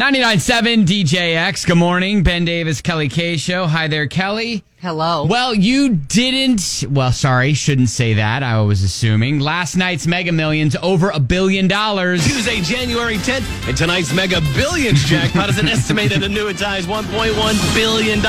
99.7 DJX. Good morning. Ben Davis, Kelly K Show. Hi there, Kelly. Hello. Well, you didn't. Well, sorry, shouldn't say that. I was assuming. Last night's Mega Millions over a billion dollars. Tuesday, January 10th, and tonight's Mega Millions jackpot is an estimated annuitized $1.1 billion.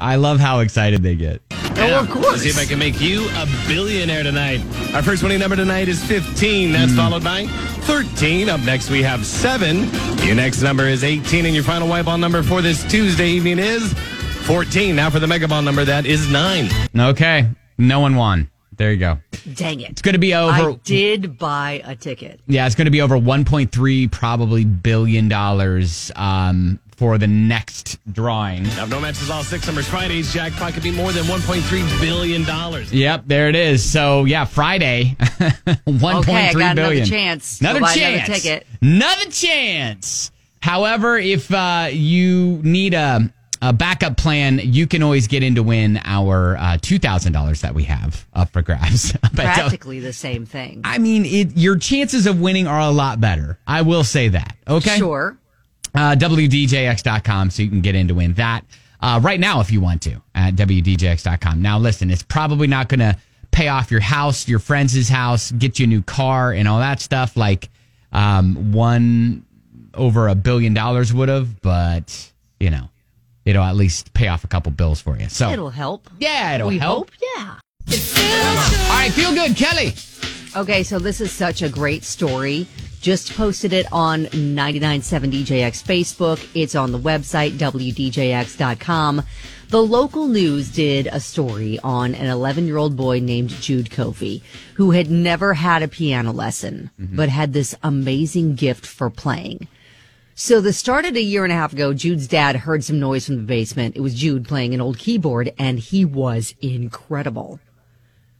I love how excited they get. Oh, of course. Let's see if I can make you a billionaire tonight. Our first winning number tonight is 15. That's hmm. followed by 13. Up next, we have 7. Your next number is 18, and your final white ball number for this Tuesday evening is 14. Now for the Mega Ball number, that is 9. Okay. No one won. There you go. Dang it. It's going to be over. I did buy a ticket. Yeah, it's going to be over 1.3 probably billion dollars um, for the next drawing. Now, if no matches all six numbers Friday's jackpot could be more than $1.3 billion. Yep, there it is. So yeah, Friday, one Okay, I point got billion. another chance Another buy another chance. ticket. Another chance. However, if uh, you need a, a backup plan, you can always get in to win our uh, two thousand dollars that we have up for grabs. But, uh, Practically the same thing. I mean, it, your chances of winning are a lot better. I will say that. Okay. Sure. uh, WDJX.com so you can get in to win that uh, right now if you want to at WDJX.com. Now, listen, it's probably not going to pay off your house, your friend's house, get you a new car, and all that stuff like um, one over a billion dollars would have, but, you know, it'll at least pay off a couple bills for you. So, It'll help. yeah, it'll we help. hope. Yeah. All right, feel good, Kelly. Okay, so this is such a great story. Just posted it on 997 DJX Facebook. It's on the website, WDJX.com. The local news did a story on an 11 year old boy named Jude Kofi, who had never had a piano lesson, mm-hmm. but had this amazing gift for playing. So this started a year and a half ago. Jude's dad heard some noise from the basement. It was Jude playing an old keyboard and he was incredible.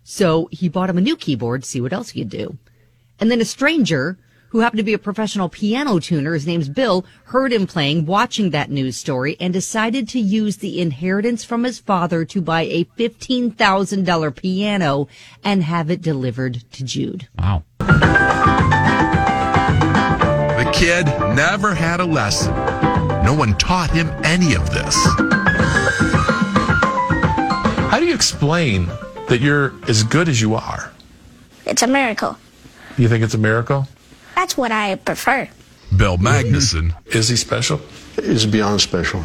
So he bought him a new keyboard to see what else he could do. And then a stranger who happened to be a professional piano tuner, his name's Bill, heard him playing, watching that news story, and decided to use the inheritance from his father to buy a $15,000 piano and have it delivered to Jude. Wow. The kid never had a lesson. No one taught him any of this. How do you explain that you're as good as you are? It's a miracle. You think it's a miracle? That's what I prefer. Bill Magnuson Is he special? is beyond special.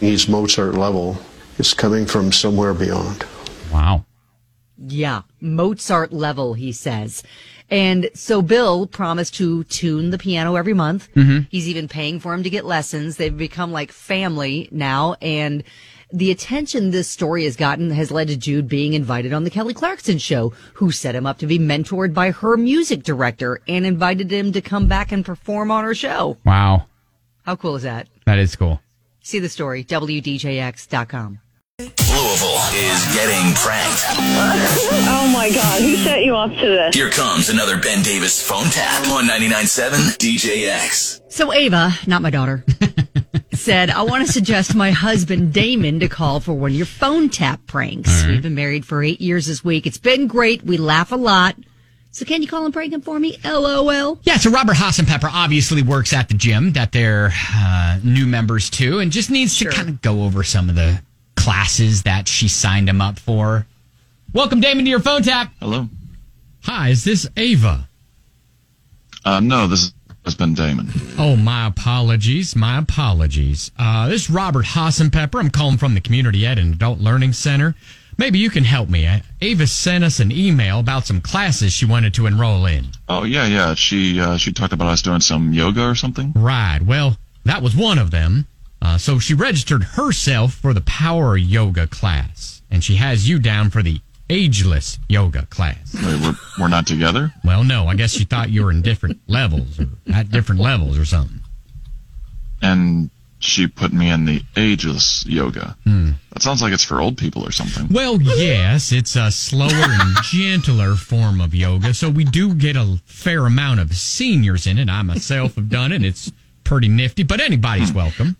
He's Mozart level. It's coming from somewhere beyond. Wow. Yeah, Mozart level, he says. And so Bill promised to tune the piano every month. Mm-hmm. He's even paying for him to get lessons. They've become like family now. And the attention this story has gotten has led to Jude being invited on the Kelly Clarkson show, who set him up to be mentored by her music director and invited him to come back and perform on her show. Wow. How cool is that? That is cool. See the story, WDJX.com. Louisville is getting pranked. Oh my God, who set you off to this? Here comes another Ben Davis phone tap on 99.7 DJX. So Ava, not my daughter, said, I want to suggest my husband Damon to call for one of your phone tap pranks. We've been married for eight years this week. It's been great. We laugh a lot. So can you call and prank him for me? LOL. Yeah, so Robert Hassenpepper obviously works at the gym that they're uh, new members to and just needs to kind of go over some of the classes that she signed him up for. Welcome, Damon, to your phone tap. Hello. Hi, is this Ava? Uh, no, this has been Damon. Oh, my apologies. My apologies. Uh, this is Robert Hassenpepper. I'm calling from the Community Ed and Adult Learning Center. Maybe you can help me. Uh, Ava sent us an email about some classes she wanted to enroll in. Oh yeah, yeah. She uh, she talked about us doing some yoga or something. Right. Well, that was one of them. Uh, so she registered herself for the power yoga class, and she has you down for the ageless yoga class. Wait, we're we're not together. Well, no, I guess she thought you were in different levels or at different levels or something. And she put me in the ageless yoga. That sounds like it's for old people or something. Well, yes, it's a slower and gentler form of yoga, so we do get a fair amount of seniors in it. I myself have done it. It's pretty nifty, but anybody's welcome.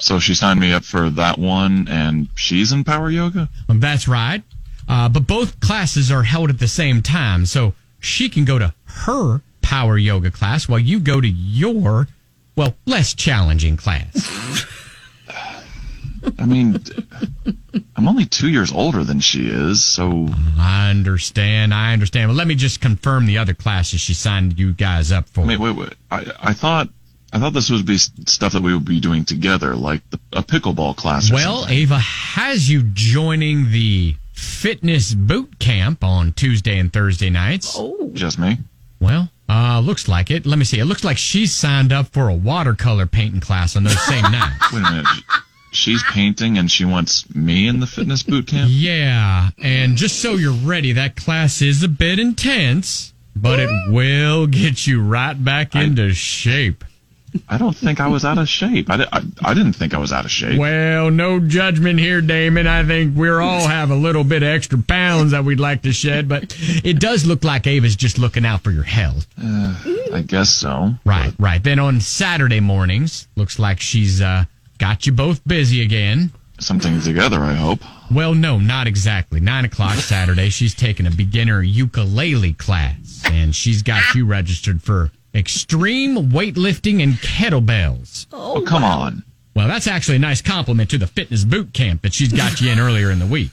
So she signed me up for that one, and she's in power yoga. That's right. Uh, but both classes are held at the same time, so she can go to her power yoga class while you go to your, well, less challenging class. I mean, I'm only two years older than she is, so I understand. I understand. But let me just confirm the other classes she signed you guys up for. wait, wait, wait. I, I thought, I thought this would be stuff that we would be doing together, like the, a pickleball class. Or Well, something. Ava has you joining the fitness boot camp on Tuesday and Thursday nights. Oh, just me. Well, uh, looks like it. Let me see. It looks like she's signed up for a watercolor painting class on those same nights. Wait a minute. She's painting and she wants me in the fitness boot camp. Yeah, and just so you're ready, that class is a bit intense, but it will get you right back into shape. I don't think I was out of shape. I, di- I, I didn't think I was out of shape. Well, no judgment here, Damon. I think we're all have a little bit of extra pounds that we'd like to shed, but it does look like Ava's just looking out for your health. I guess so. Right, right. Then on Saturday mornings, looks like she's uh, got you both busy again. Something together, I hope. Well, no, not exactly. Nine o'clock Saturday, she's taking a beginner ukulele class, and she's got you registered for extreme weightlifting and kettlebells. Oh, come on. Well, that's actually a nice compliment to the fitness boot camp that she's got you in earlier in the week.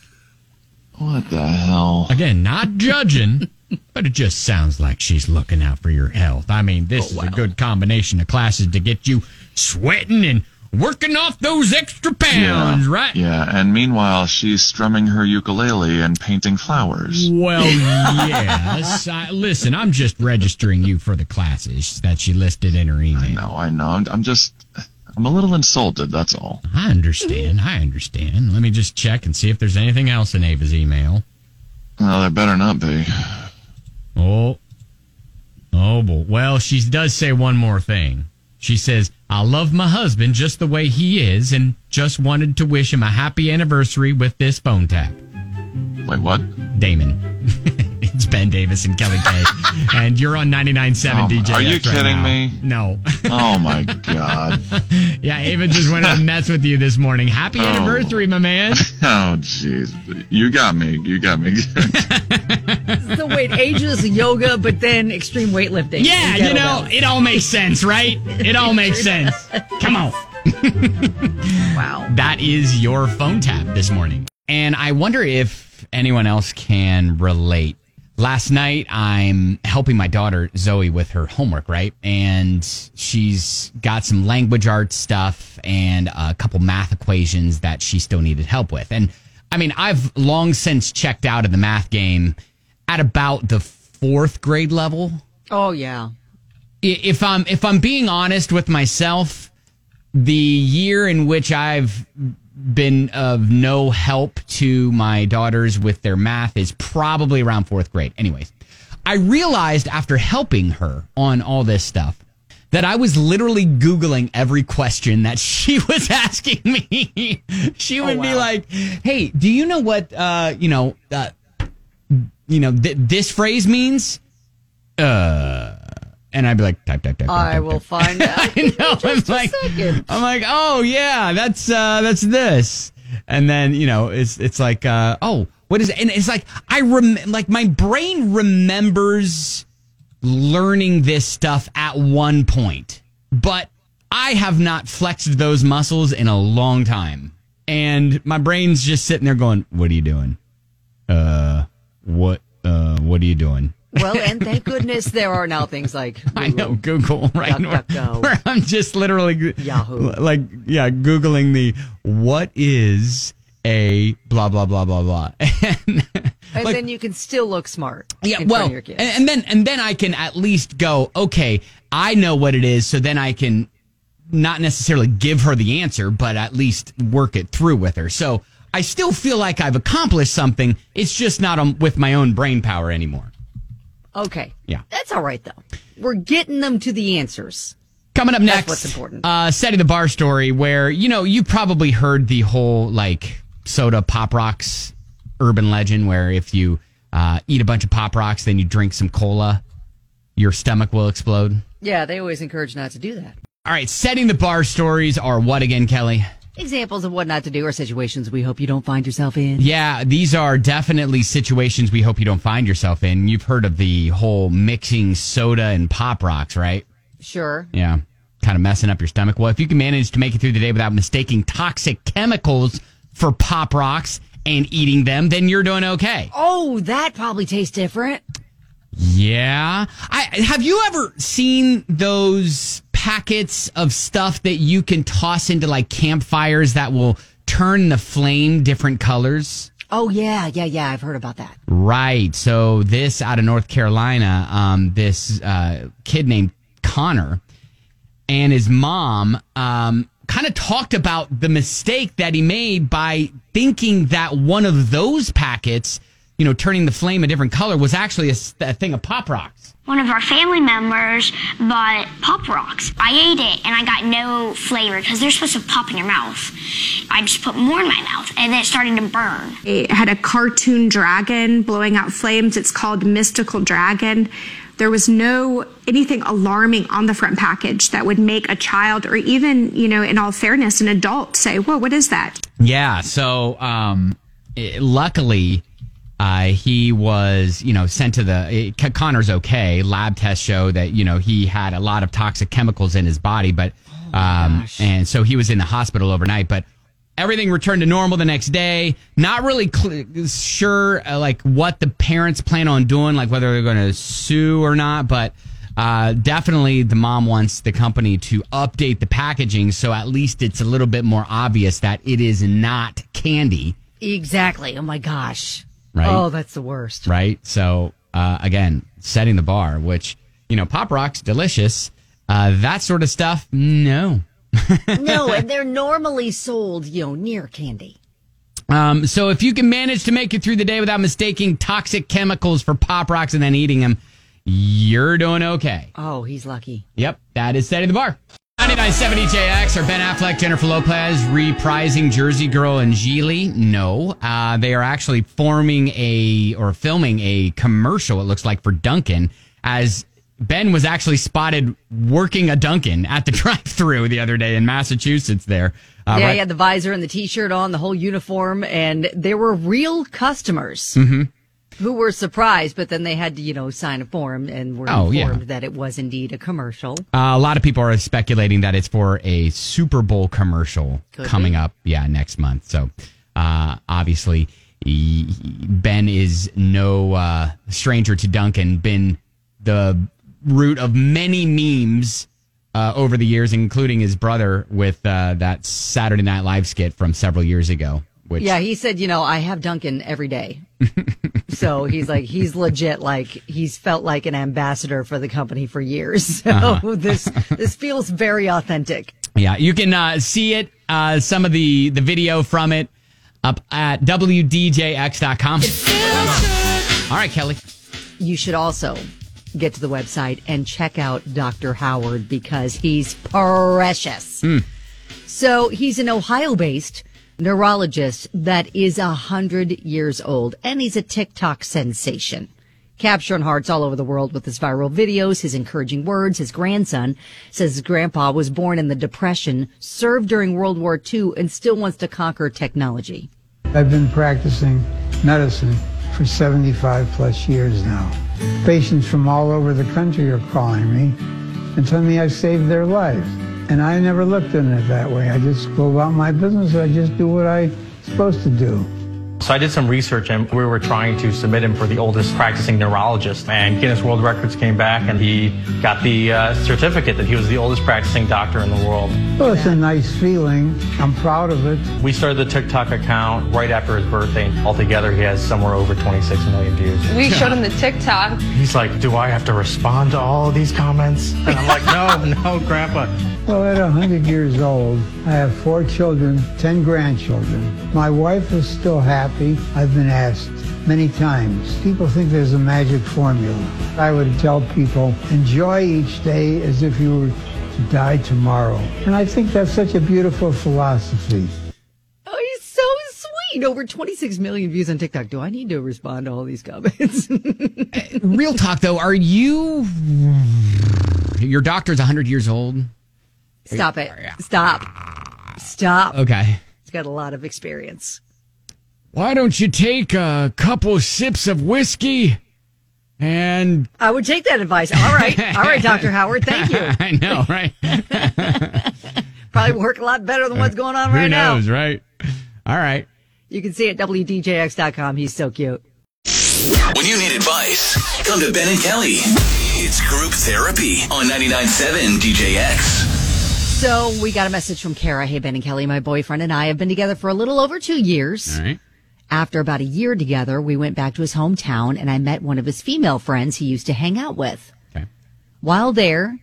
What the hell? Again, not judging, but it just sounds like she's looking out for your health. I mean, this oh, is a good combination of classes to get you sweating and working off those extra pounds, right? Yeah, and meanwhile, she's strumming her ukulele and painting flowers. Well, yes. I, listen, I'm just registering you for the classes that she listed in her email. No, I know. I'm, I'm just, I'm a little insulted, that's all. I understand. I understand. Let me just check and see if there's anything else in Ava's email. Well, there better not be. Oh. Oh, boy. Well, she does say one more thing. She says, I love my husband just the way he is and just wanted to wish him a happy anniversary with this phone tap. Wait, what? Damon. it's Ben Davis and Kelly K. and you're on 99.7 Oh, DJ. are you right kidding now. me? No. Oh my god. yeah, Ava just went out and messed with you this morning. Happy Oh. anniversary, my man. Oh jeez. You got me. You got me. so wait, ages yoga, but then extreme weightlifting. Yeah, and you know, kettlebell. it all makes sense, right? It all makes sense. Come on. wow. That is your phone tap this morning. And I wonder if anyone else can relate. Last night, I'm helping my daughter Zoe with her homework, right? And she's got some language arts stuff and a couple math equations that she still needed help with. And I mean, I've long since checked out of the math game at about the fourth grade level Oh yeah. if I'm if I'm being honest with myself, the year in which I've been of no help to my daughters with their math is probably around fourth grade. Anyways, I realized after helping her on all this stuff that I was literally Googling every question that she was asking me. she would be wow. like, Hey, do you know what, uh, you know, uh, you know, th- this phrase means? Uh, and I'd be like, type, type, type. I type, will type. find out. I know. I'm like, second. I'm like, oh yeah, that's uh, that's this, and then you know, it's it's like, uh, oh, what is it? And it's like I rem like my brain remembers learning this stuff at one point, but I have not flexed those muscles in a long time, and my brain's just sitting there going, "What are you doing? Uh, what? Uh, what are you doing?" Well, and thank goodness there are now things like I know Google, right? DuckDuckGo. Where I'm just literally Yahoo. like yeah, googling the what is a blah blah blah blah blah. And, and like, then you can still look smart. yeah, well, of your kids. and, and then and then I can at least go, okay, I know what it is, so then I can not necessarily give her the answer, but at least work it through with her. So I still feel like I've accomplished something. It's just not um, with my own brain power anymore. Okay, Yeah. that's all right though. We're getting them to the answers. Coming up That's next, what's important. Uh, setting the bar story where you know you probably heard the whole like soda pop rocks urban legend where if you uh, eat a bunch of pop rocks then you drink some cola, your stomach will explode. Yeah, they always encourage not to do that. All right, setting the bar stories are what again, Kelly? Examples of what not to do are situations we hope you don't find yourself in. Yeah, these are definitely situations we hope you don't find yourself in. You've heard of the whole mixing soda and pop rocks, right? Sure. Yeah. kind of messing up your stomach. Well, if you can manage to make it through the day without mistaking toxic chemicals for pop rocks and eating them, then you're doing okay. Oh, that probably tastes different. Yeah. I have you ever seen those packets of stuff that you can toss into like campfires that will turn the flame different colors? Oh yeah, yeah, yeah. I've heard about that. Right. So this out of North Carolina, um, this uh, kid named Connor and his mom um, kind of talked about the mistake that he made by thinking that one of those packets, you know, turning the flame a different color, was actually a thing of pop rocks. One of our family members bought Pop Rocks. I ate it and I got no flavor because they're supposed to pop in your mouth. I just put more in my mouth and then it started to burn. It had a cartoon dragon blowing out flames. It's called Mystical Dragon. There was no anything alarming on the front package that would make a child or even, you know, in all fairness, an adult say, Whoa, what is that? Yeah. So, um, eh, luckily, uh, he was, you know, sent to the. eh, Connor's okay. Lab tests show that you know he had a lot of toxic chemicals in his body, but, um, and so he was in the hospital overnight. But everything returned to normal the next day. Not really cl- sure, uh, like what the parents plan on doing, like whether they're going to sue or not, but. Uh, definitely, the mom wants the company to update the packaging so at least it's a little bit more obvious that it is not candy, Exactly. Oh my gosh. Right. Oh, that's the worst. right? So, uh, again, setting the bar, which, you know, Pop Rocks, delicious. Uh, that sort of stuff, no. no, and they're normally sold, you know, near candy. Um, so if you can manage to make it through the day without mistaking toxic chemicals for Pop Rocks and then eating them, you're doing okay. Oh, he's lucky. Yep, that is setting the bar. 99.7 DJX or Ben Affleck, Jennifer Lopez reprising Jersey Girl and Gigli? No. Uh, they are actually forming a or filming a commercial, it looks like, for Dunkin' as Ben was actually spotted working a Dunkin' at the drive through the other day in Massachusetts there. Uh, yeah, right- he had the visor and the t-shirt on, the whole uniform, and there were real customers Mhm. Who were surprised, but then they had to, you know, sign a form and were Oh, informed yeah. that it was indeed a commercial. Uh, a lot of people are speculating that it's for a Super Bowl commercial Could coming be. up, yeah, next month. So, uh, obviously, he- Ben is no uh, stranger to Dunkin'. Been the root of many memes uh, over the years, including his brother with uh, that Saturday Night Live skit from several years ago. Which, yeah, he said, you know, I have Dunkin' every day. so he's like, he's legit, like he's felt like an ambassador for the company for years. So Uh-huh. this this feels very authentic. Yeah, you can uh, see it, uh, some of the, the video from it up at WDJX.com. All right, Kelly. You should also get to the website and check out Dr. Howard because he's precious. So he's an Ohio based neurologist that is a hundred years old and he's a TikTok sensation. Capturing hearts all over the world with his viral videos, his encouraging words. His grandson says his grandpa was born in the Depression, served during World War II, and still wants to conquer technology. I've been practicing medicine for 75 plus years now. Patients from all over the country are calling me and telling me I've saved their lives. And I never looked at it that way. I just go about my business. I just do what I'm supposed to do. So I did some research and we were trying to submit him for the oldest practicing neurologist. And Guinness World Records came back and he got the uh, certificate that he was the oldest practicing doctor in the world. Well, it's a nice feeling. I'm proud of it. We started the TikTok account right after his birthday. Altogether, he has somewhere over 26 million views. We showed him the TikTok. He's like, Do I have to respond to all of these comments? And I'm like, No, no, Grandpa. Well, at 100 years old, I have four children, 10 grandchildren. My wife is still happy. I've been asked many times. People think there's a magic formula. I would tell people, enjoy each day as if you were to die tomorrow. And I think that's such a beautiful philosophy. Oh, he's so sweet. Over 26 million views on TikTok. Do I need to respond to all these comments? Uh, real talk, though, are you. Your doctor's 100 years old? Stop it. Stop. Stop. Okay. He's got a lot of experience. Why don't you take a couple sips of whiskey And I would take that advice. All right. All right, Dr. Howard. Thank you. I know, right? Probably work a lot better than what's going on right Who now. knows, right? All right. You can see it at WDJX.com. He's so cute. When you need advice, come to Ben and Kelly. It's group therapy on 99.7 DJX. So we got a message from Kara. Hey, Ben and Kelly, my boyfriend and I have been together for a little over two years. All right. After about a year together, we went back to his hometown and I met one of his female friends he used to hang out with. Okay. While there,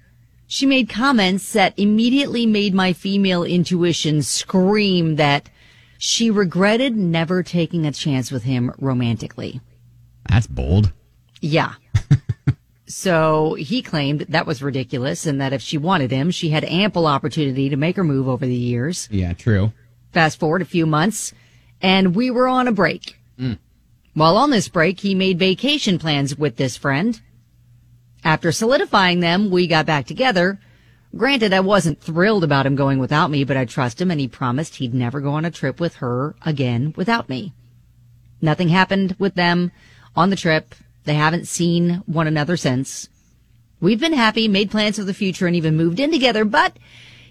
she made comments that immediately made my female intuition scream that she regretted never taking a chance with him romantically. That's bold. Yeah. so he claimed that was ridiculous and that if she wanted him, she had ample opportunity to make her move over the years. Yeah, true. Fast forward a few months and we were on a break. Mm. While on this break, he made vacation plans with this friend. After solidifying them, we got back together. Granted, I wasn't thrilled about him going without me, but I trust him and he promised he'd never go on a trip with her again without me. Nothing happened with them on the trip. They haven't seen one another since. We've been happy, made plans for the future, and even moved in together, but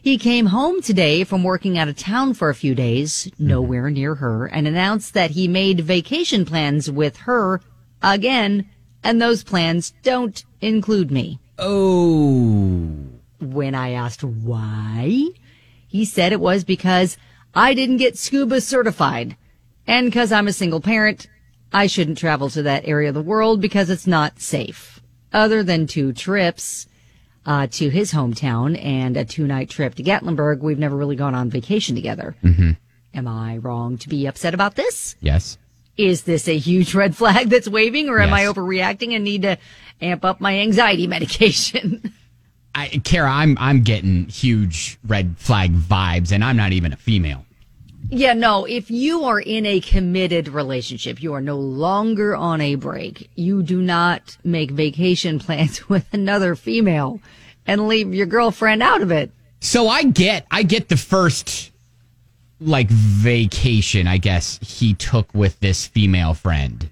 he came home today from working out of town for a few days, mm-hmm. nowhere near her, and announced that he made vacation plans with her again, and those plans don't include me. Oh. When I asked why, he said it was because I didn't get scuba certified. And because I'm a single parent, I shouldn't travel to that area of the world because it's not safe. Other than two trips uh, to his hometown and a two night trip to Gatlinburg, we've never really gone on vacation together. Mm-hmm. Am I wrong to be upset about this? Yes. Is this a huge red flag that's waving or am I overreacting and need to amp up my anxiety medication? I, Kara, I'm I'm getting huge red flag vibes, and I'm not even a female. Yeah, no, if you are in a committed relationship, you are no longer on a break. You do not make vacation plans with another female and leave your girlfriend out of it. So I get I get the first like vacation, I guess he took with this female friend.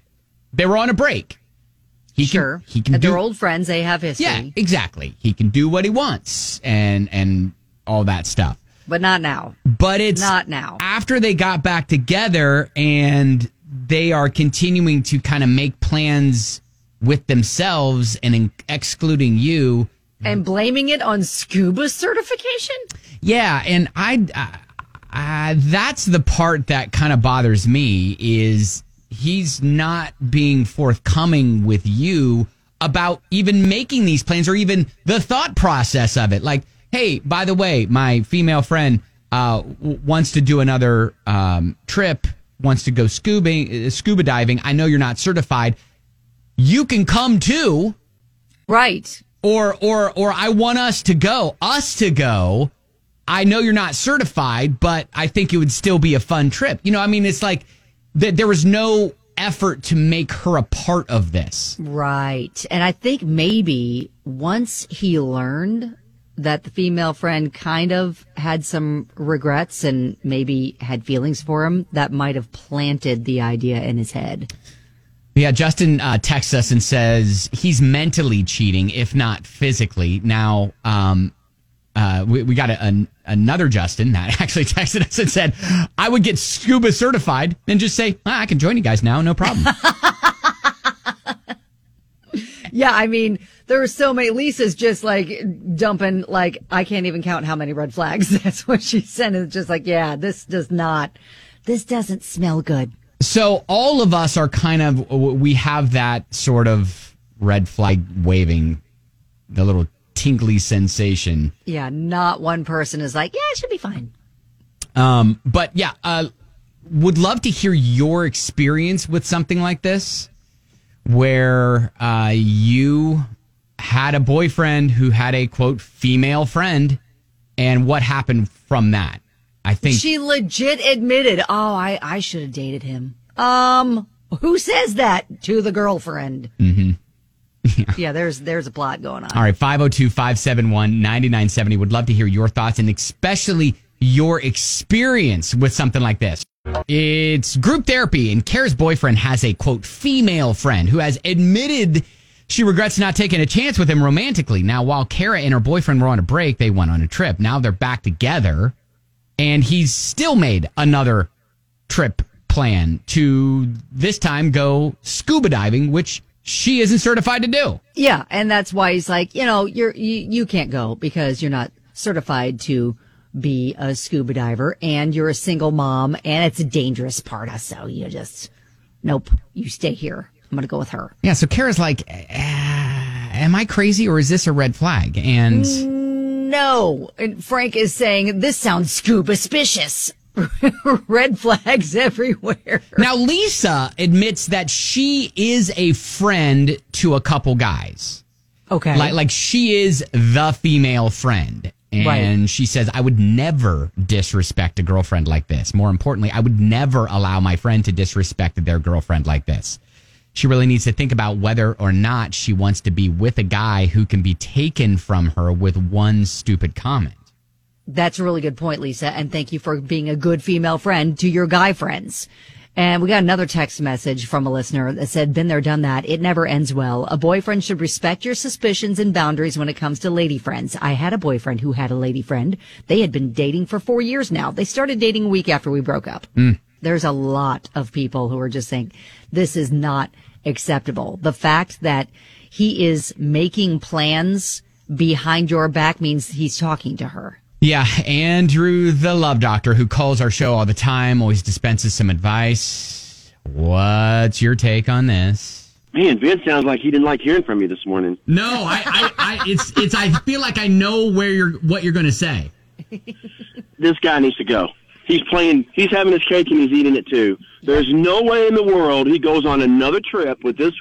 They were on a break. He sure. Can, he can They're do old friends. They have history. Yeah, exactly. He can do what he wants and and all that stuff. But not now. But it's Not now. After they got back together and they are continuing to kind of make plans with themselves and in, excluding you. And blaming it on scuba certification? Yeah, and I, uh, uh, that's the part that kind of bothers me is he's not being forthcoming with you about even making these plans or even the thought process of it. Like, hey, by the way, my female friend uh, w- wants to do another um, trip, wants to go scuba scuba diving. I know you're not certified. You can come too. Right. Or or or I want us to go. Us to go. I know you're not certified, but I think it would still be a fun trip. You know, I mean, it's like th- there was no effort to make her a part of this. Right. And I think maybe once he learned that the female friend kind of had some regrets and maybe had feelings for him, that might have planted the idea in his head. Yeah, Justin uh, texts us and says he's mentally cheating, if not physically. Now, um, uh, we, we got a, an, another Justin that actually texted us and said, I would get scuba certified and just say, ah, I can join you guys now, no problem. Yeah, I mean, there are so many. Lisa's just like dumping, like, I can't even count how many red flags. That's what she sent. It's just like, yeah, this does not, this doesn't smell good. So all of us are kind of we have that sort of red flag waving, the little tingly sensation. Yeah, not one person is like, yeah, it should be fine. Um, but yeah, uh, would love to hear your experience with something like this, where uh, you had a boyfriend who had a quote female friend, and what happened from that. I think She legit admitted, oh, I, I should have dated him. Um, who says that to the girlfriend? Mhm. Yeah, there's, there's a plot going on. All right, 502 571 9970. Would love to hear your thoughts and especially your experience with something like this. It's group therapy, and Kara's boyfriend has a quote female friend who has admitted She regrets not taking a chance with him romantically. Now, while Kara and her boyfriend were on a break, they went on a trip. Now they're back together, and he's still made another trip plan to this time go scuba diving, which she isn't certified to do. Yeah, and that's why he's like, you know, you're you, you can't go because you're not certified to be a scuba diver and you're a single mom and it's a dangerous part. Of so you just nope, you stay here. I'm going to go with her. Yeah, so Kara's like, "Uh, am I crazy or is this a red flag? And No, and Frank is saying this sounds scuba suspicious. Red flags everywhere. now Lisa admits that she is a friend to a couple guys. Okay. Like like she is the female friend. And Right. she says, I would never disrespect a girlfriend like this. More importantly, I would never allow my friend to disrespect their girlfriend like this. She really needs to think about whether or not she wants to be with a guy who can be taken from her with one stupid comment. That's a really good point, Lisa. And thank you for being a good female friend to your guy friends. And we got another text message from a listener that said, been there, done that. It never ends well. A boyfriend should respect your suspicions and boundaries when it comes to lady friends. I had a boyfriend who had a lady friend. They had been dating for four years now. They started dating a week after we broke up. Mm. There's a lot of people who are just saying this is not acceptable. The fact that he is making plans behind your back means he's talking to her. Yeah, Andrew, the love doctor who calls our show all the time, always dispenses some advice. What's your take on this? Man, Vince sounds like he didn't like hearing from you this morning. No, I, I, I it's, it's. I feel like I know where you're, what you're going to say. This guy needs to go. He's playing. He's having his cake and he's eating it too. There's no way in the world he goes on another trip with this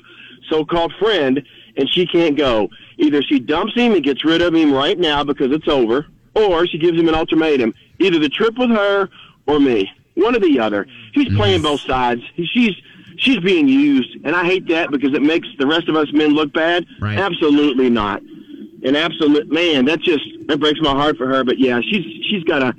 so-called friend and she can't go. Either she dumps him and gets rid of him right now because it's over, or she gives him an ultimatum: either the trip with her or me. One or the other. He's mm. playing both sides. She's she's being used, and I hate that because it makes the rest of us men look bad. Right. Absolutely not. An absolute man. That just that breaks my heart for her. But yeah, she's she's got to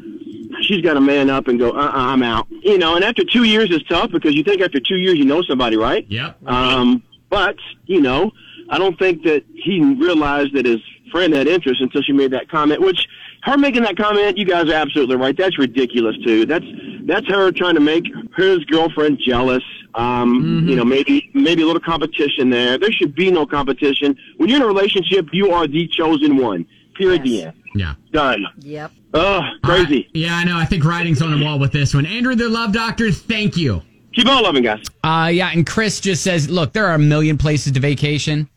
she's got to man up and go. Uh, uh I'm out. You know, and after two years is tough because you think after two years you know somebody, right? Yep. Um, but you know, I don't think that he realized that his friend had interest until she made that comment. Which her making that comment, you guys are absolutely right. That's ridiculous too. That's that's her trying to make his girlfriend jealous. Um, You know, maybe maybe a little competition there. There should be no competition. When you're in a relationship, you are the chosen one. Period. The end. Yeah. Done. Yep. Oh, crazy. Yeah, I know. I think writing's on the wall with this one. Andrew, the love doctor, thank you. Keep on loving, guys. Uh, yeah, and Chris just says, look, there are a million places to vacation.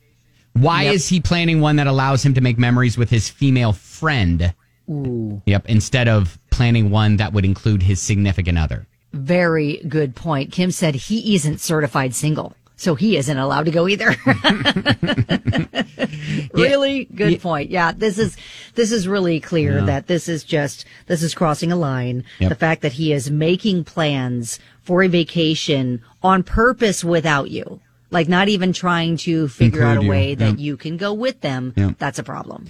Why Yep. is he planning one that allows him to make memories with his female friend? Ooh. Yep, instead of planning one that would include his significant other. Very good point. Kim said he isn't certified single, so he isn't allowed to go either. really good point. Yeah, this is this is really clear Yeah. that this is just this is crossing a line. Yep. The fact that he is making plans for a vacation on purpose without you. Like not even trying to figure out a Include you. way that Yep. you can go with them. Yep. That's a problem.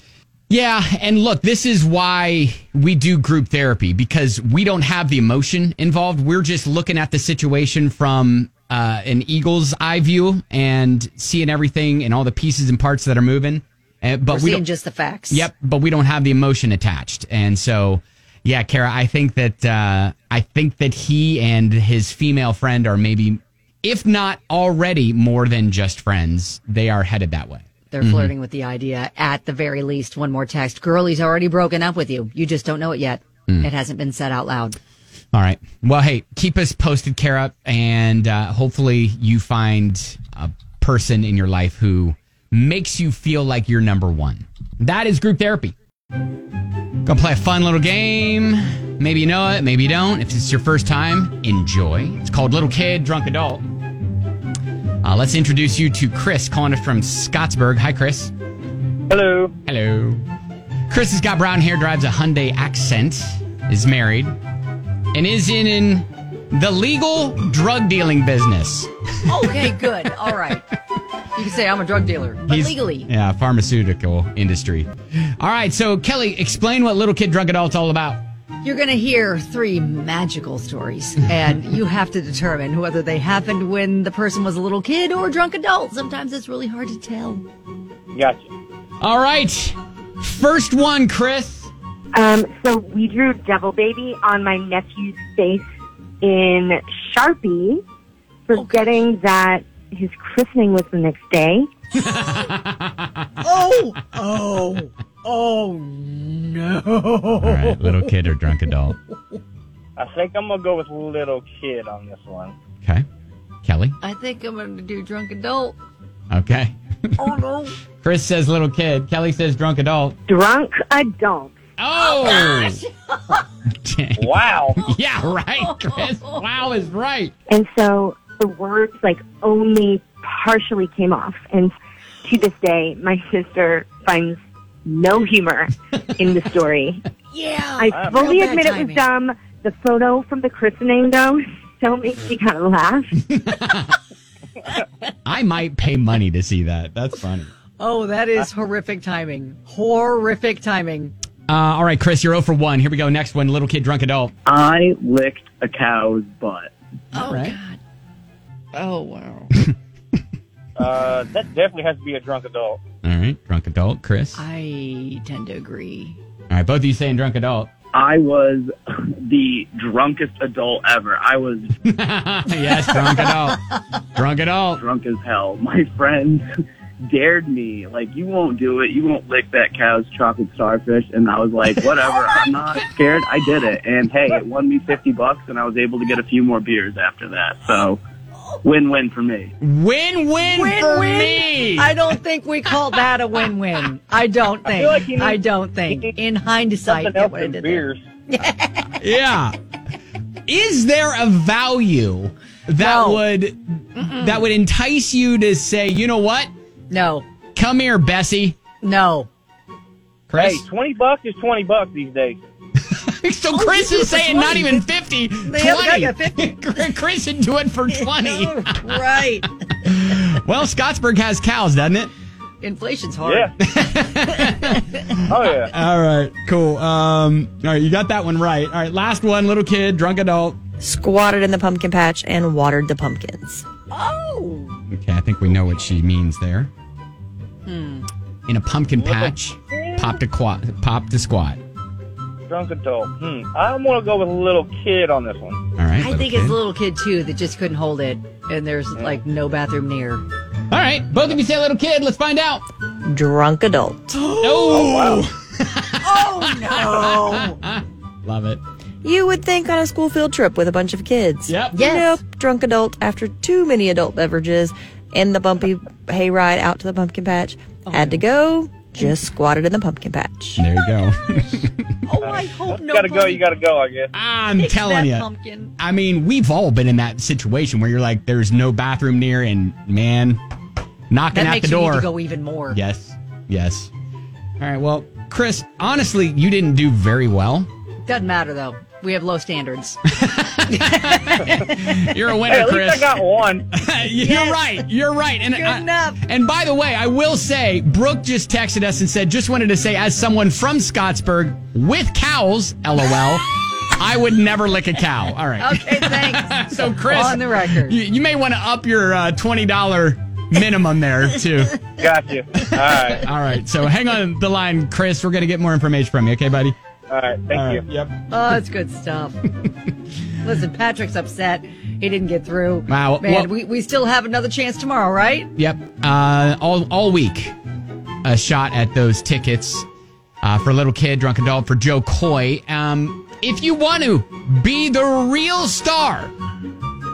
Yeah, and look, this is why we do group therapy because we don't have the emotion involved. We're just looking at the situation from uh, an eagle's eye view and seeing everything and all the pieces and parts that are moving. Uh, but We're we seeing don't. just the facts. Yep, but we don't have the emotion attached, and so yeah, Kara, I think that uh, I think that he and his female friend are maybe, if not already, more than just friends. They are headed that way. They're Mhm. flirting with the idea at the very least. One more text. Girl, he's already broken up with you. You just don't know it yet. Mm. It hasn't been said out loud. All right. Well, hey, keep us posted, Kara, and uh, hopefully you find a person in your life who makes you feel like you're number one. That is group therapy. Gonna play a fun little game. Maybe you know it, maybe you don't. If it's your first time, enjoy. It's called Little Kid, Drunk Adult. Uh, let's introduce you to Chris, calling us from Scottsburg. Hi, Chris. Hello. Hello. Chris has got brown hair, drives a Hyundai Accent, is married, and is in, in the legal drug dealing business. Okay, good. All right. You can say I'm a drug dealer, but He's- legally. Yeah, pharmaceutical industry. All right, so Kelly, explain what Little Kid Drunk Adult's all about. You're going to hear three magical stories, and you have to determine whether they happened when the person was a little kid or a drunk adult. Sometimes it's really hard to tell. Gotcha. All right. First one, Chris. Um, so we drew Devil Baby on my nephew's face in Sharpie, forgetting that his christening was the next day. Oh, oh, oh no. All right, little kid or drunk adult. I think I'm gonna go with little kid on this one. Okay. Kelly. I think I'm going to do drunk adult. Okay. Oh no. Chris says little kid. Kelly says drunk adult. Drunk adult. Oh! oh wow. yeah, right, Chris. Wow is right. And so the words like only partially came off. And to this day, my sister finds no humor in the story. Yeah. I fully admit it was dumb. The photo from the christening, though, still makes me kind of laugh. I might pay money to see that. That's funny. Oh, that is horrific timing. Horrific timing. Uh, all right, Chris, you're 0 for 1. Here we go. Next one, little kid, drunk adult. I licked a cow's butt. Oh, right. God. Oh, wow. Uh, that definitely has to be a drunk adult. All right, drunk adult. Chris. I tend to agree. All right, both of you saying drunk adult. I was the drunkest adult ever. I was yes, drunk adult. Drunk adult. drunk as hell. My friends dared me, like, you won't do it. You won't lick that cow's chocolate starfish. And I was like, whatever. I'm not scared. I did it. And hey, it won me 50 bucks and I was able to get a few more beers after that. So win-win for me. Win win for me. I don't think we call that a win-win. I don't think. I, feel like you need- don't think. In hindsight, Something get else what I than did there. beers. Yeah. Is there a value that No. would that would entice you to say, you know what? No, Come here, Bessie. no. Chris. Hey, 20 bucks is 20 bucks these days. so Chris is saying not even 50, 20. have got 50. Chris would do it for 20. right. well, Scottsburg has cows, doesn't it? Inflation's hard. Yeah. oh, yeah. All right, cool. Um, all right, you got that one right. All right, last one, little kid, drunk adult. Squatted in the pumpkin patch and watered the pumpkins. Oh. Okay, I think we know what she means there. Hmm. In a pumpkin patch, popped a quat, popped a squat. Drunk adult. Hmm. I'm going to go with little kid on this one. All right. I little think kid. it's a little kid too that just couldn't hold it, and there's like no bathroom near. All right, both of you say little kid. Let's find out. Drunk adult. Oh, Oh no! love it. You would think on a school field trip with a bunch of kids. Yep. Yes. Nope. Drunk adult after too many adult beverages and the bumpy hayride out to the pumpkin patch. Oh, Had to go. Just squatted in the pumpkin patch. There you go. Oh, I hope You no. gotta go, you gotta go, I guess. I'm Fix telling that you. pumpkin. I mean, we've all been in that situation where you're like, there's no bathroom near, and man, knocking That at makes the you need door. to go even more. Yes, yes. All right. Well, Chris, honestly, you didn't do very well. Doesn't matter though. We have low standards. You're a Hey, winner, at least Chris. I got one. You're right. You're right. And Good I- enough. And by the way, I will say, Brooke just texted us and said, just wanted to say, as someone from Scottsburg with cows, lol, I would never lick a cow. All right. Okay, thanks. so, Chris, On the record. you, you may want to up your uh, $20 minimum there, too. Got you. All right. All right. So, hang on the line, Chris. We're going to get more information from you, okay, buddy? All right. Thank All you. right. Yep. Oh, it's good stuff. Listen, Patrick's upset. He didn't get through. Wow, Man, well- we, we still have another chance tomorrow, right? Yep. Uh, all all week, a shot at those tickets uh, for little kid, drunk adult for Jo Koy. Um, if you want to be the real star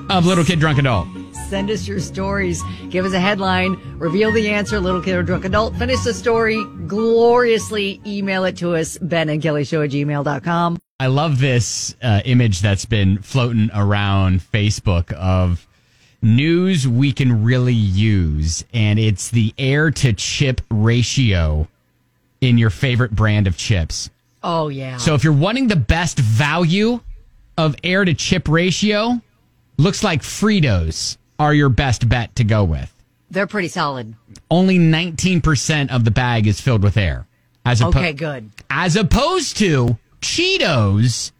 of little kid, drunk adult, Send us your stories. Give us a headline. Reveal the answer, little kid or drunk adult. Finish the story gloriously. Email it to us, Ben and Kelly Show at gmail.com. I love this uh, image that's been floating around Facebook of news we can really use, and it's the air to chip ratio in your favorite brand of chips. Oh, yeah. So if you're wanting the best value of air to chip ratio, looks like Fritos are your best bet to go with. They're pretty solid. Only 19% of the bag is filled with air. As oppo- Okay, good. As opposed to Cheetos,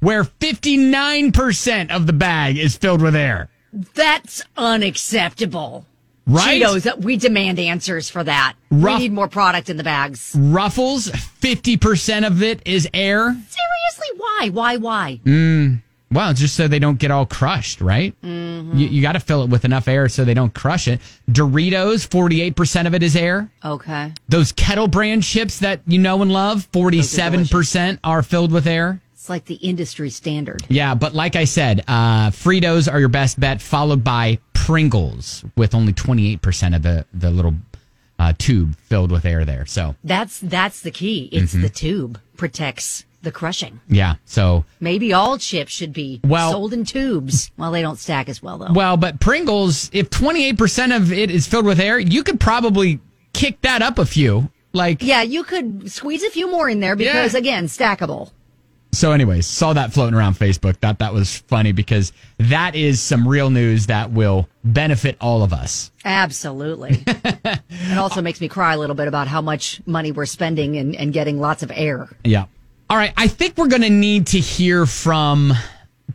where 59% of the bag is filled with air. That's unacceptable. Right? Cheetos, we demand answers for that. Ruff- we need more product in the bags. Ruffles, 50% of it is air. Seriously, why? Why? Why? Mm, well, just so they don't get all crushed, right? Mm-hmm. You, you got to fill it with enough air so they don't crush it. Doritos, 48% of it is air. Okay. Those kettle brand chips that you know and love, 47% are filled with air. It's like the industry standard. Yeah, but like I said, uh, Fritos are your best bet, followed by Pringles with only 28% of the, the little uh, tube filled with air there. So, That's that's the key. It's Mhm. the tube protects the crushing. yeah. So, Maybe all chips should be Well- sold in tubes. Well, they don't stack as well though. well, but Pringles, if 28% of it is filled with air, you could probably kick that up a few. Like, yeah, you could squeeze a few more in there because again, stackable. So, anyways, saw that floating around Facebook. Thought that was funny because that is some real news that will benefit all of us. Absolutely. it also makes me cry a little bit about how much money we're spending and, and getting lots of air. Yeah. All right. I think we're going to need to hear from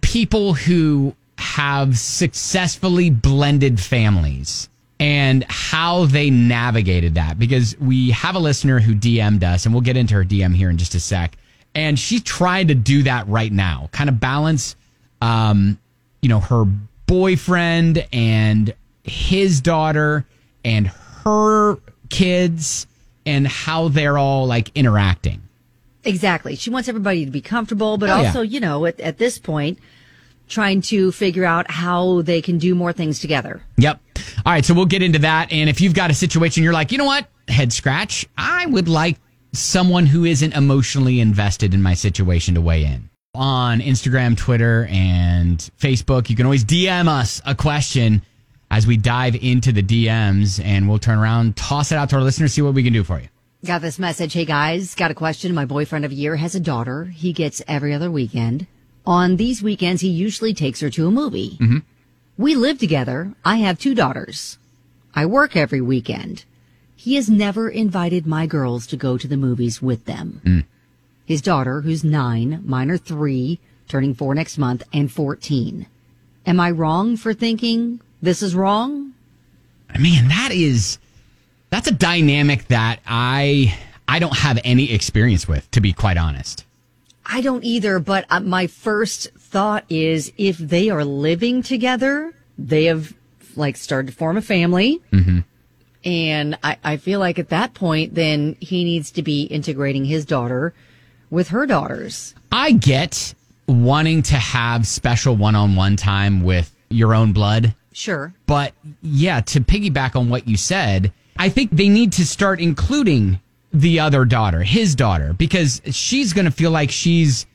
people who have successfully blended families and how they navigated that because we have a listener who DM'd us, and we'll get into her DM here in just a sec. And she tried to do that right now, kind of balance, um, you know, her boyfriend and his daughter and her kids and how they're all like interacting. Exactly. She wants everybody to be comfortable, but Oh, yeah. also, you know, at, at this point, trying to figure out how they can do more things together. Yep. All right, so we'll get into that. And if you've got a situation you're like, you know what, head scratch, I would like someone who isn't emotionally invested in my situation to weigh in. On Instagram, Twitter, and Facebook, you can always DM us a question as we dive into the DMs and we'll turn around, toss it out to our listeners, see what we can do for you. Got this message. Hey guys, got a question. My boyfriend of a year has a daughter. He gets every other weekend. On these weekends, he usually takes her to a movie. Mm-hmm. We live together. I have two daughters. I work every weekend. He has never invited my girls to go to the movies with them. Mm. His daughter, who's nine, mine are three, turning four next month, and 14. Am I wrong for thinking this is wrong? Man, that is that's a dynamic that I I don't have any experience with, to be quite honest. I don't either, but uh, my first thought is if they are living together, they have like started to form a family. Mm-hmm. And I, I feel like at that point, then he needs to be integrating his daughter with her daughters. I get wanting to have special one-on-one time with your own blood, Sure. but yeah, to piggyback on what you said, I think they need to start including the other daughter, his daughter, because she's going to feel like she's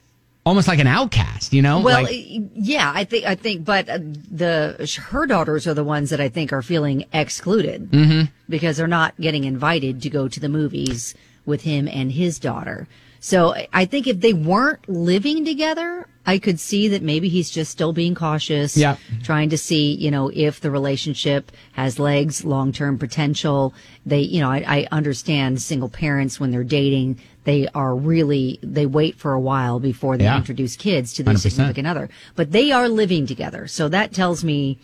almost like an outcast, you know? Well, like, yeah, I think, I think, but uh, the, her daughters are the ones that I think are feeling excluded Mhm. because they're not getting invited to go to the movies with him and his daughter. So I think if they weren't living together, I could see that maybe he's just still being cautious. Yeah. Trying to see, you know, if the relationship has legs, long term potential. They, you know, I, I understand single parents when they're dating, they are really, they wait for a while before they Yeah. introduce kids to their 100%. significant other. But they are living together. So that tells me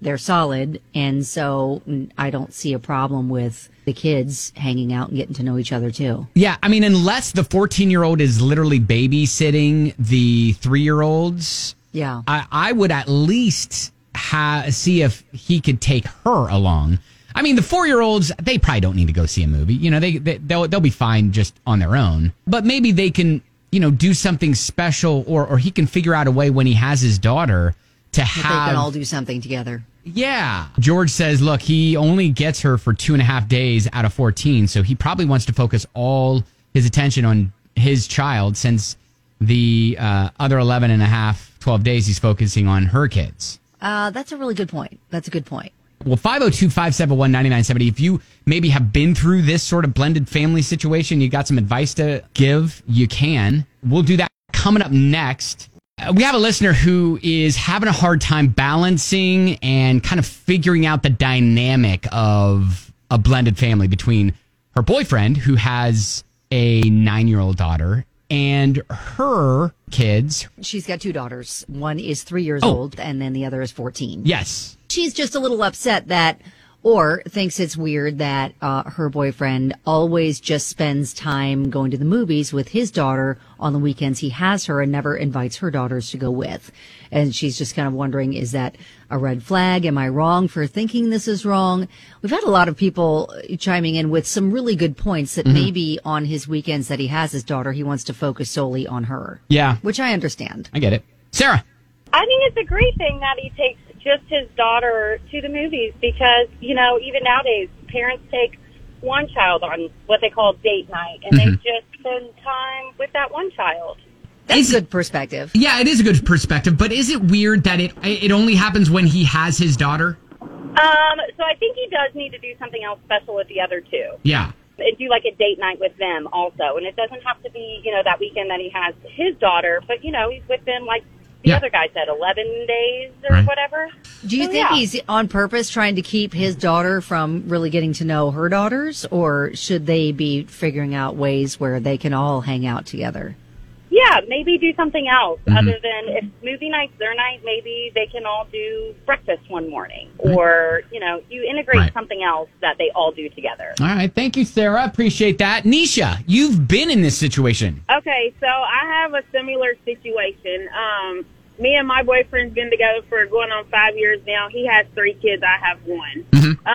they're solid. And so I don't see a problem with the kids hanging out and getting to know each other too. yeah, I mean, unless the 14-year-old is literally babysitting the 3-year-olds, Yeah. I, I would at least ha- see if he could take her along. I mean, the four year olds, they probably don't need to go see a movie. You know, they, they they'll they'll be fine just on their own. But maybe they can, you know, do something special, or or he can figure out a way when he has his daughter to have. they can all do something together. Yeah. George says, look, he only gets her for two and a half days out of 14. So he probably wants to focus all his attention on his child since the uh, other 11 and a half, 12 days he's focusing on her kids. Uh, that's a really good point. That's a good point. Well, 502 571 9970. If you maybe have been through this sort of blended family situation, you got some advice to give, you can. We'll do that coming up next. Uh, we have a listener who is having a hard time balancing and kind of figuring out the dynamic of a blended family between her boyfriend, who has a nine year old daughter, and her kids. She's got two daughters. One is three years Oh. old, and then the other is 14. Yes. She's just a little upset that, or thinks it's weird that uh, her boyfriend always just spends time going to the movies with his daughter on the weekends he has her and never invites her daughters to go with. And she's just kind of wondering, is that a red flag? Am I wrong for thinking this is wrong? We've had a lot of people chiming in with some really good points that Mhm. maybe on his weekends that he has his daughter, he wants to focus solely on her. Yeah. Which I understand. I get it. Sarah. I think it's a great thing that he takes just his daughter to the movies because, you know, even nowadays, parents take one child on what they call date night and they Mhm. just spend time with that one child. That's a good perspective. Yeah, it is a good perspective, but is it weird that it it only happens when he has his daughter? Um, so I think he does need to do something else special with the other two. Yeah. And do like a date night with them also. And it doesn't have to be, you know, that weekend that he has his daughter, but, you know, he's with them like the Yeah. other guy said, 11 days or Right. whatever. Do you So, think yeah. he's on purpose trying to keep his daughter from really getting to know her daughters, or should they be figuring out ways where they can all hang out together? Yeah, maybe do something else Mm-hmm. other than if movie night's their night, maybe they can all do breakfast one morning. Or, you know, you integrate Right. something else that they all do together. All right. Thank you, Sarah. Appreciate that. Nisha, you've been in this situation. Okay, so I have a similar situation. Um, me and my boyfriend's been together for going on five years now. He has three kids. I have one. Uh,